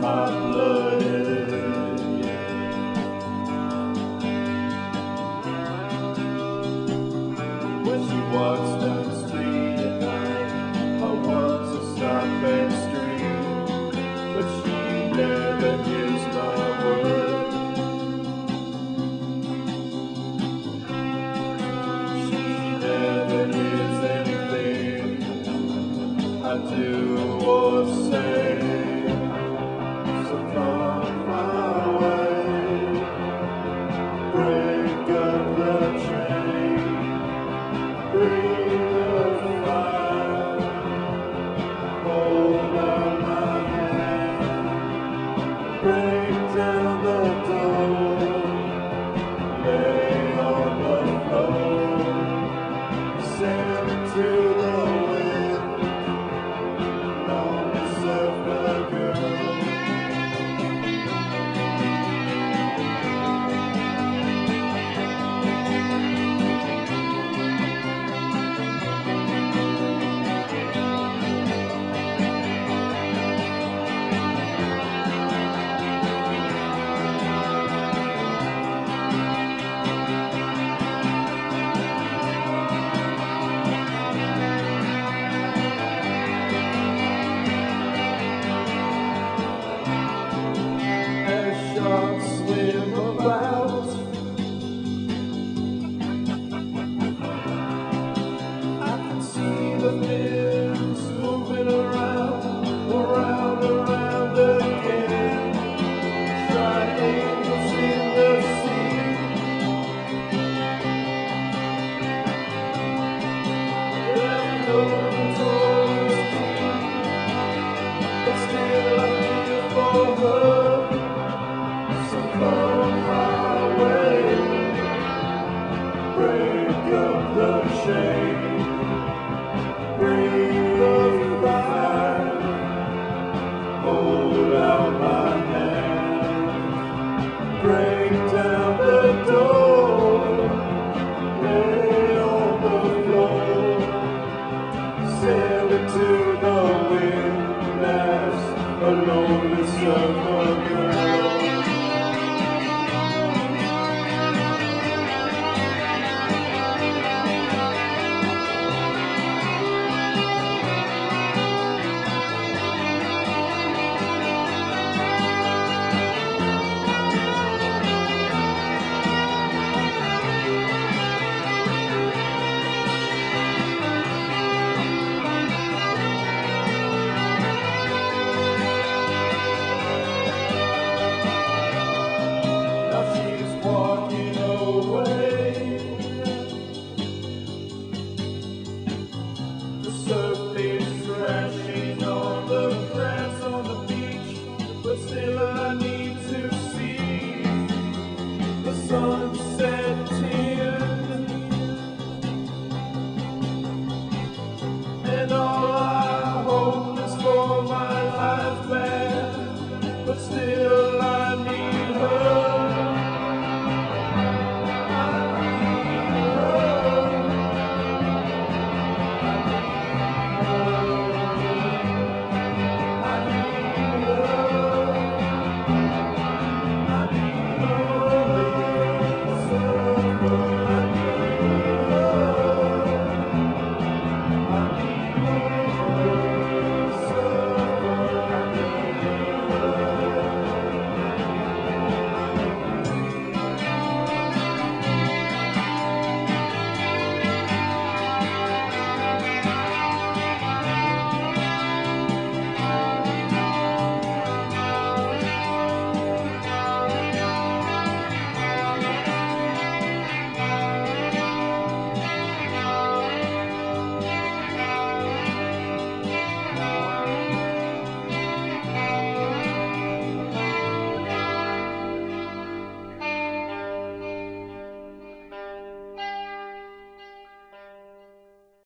hot-blooded. When she walks down the street at night, I want to stop and but she never hears my. She never hears anything I do or say. another about alone is your mother.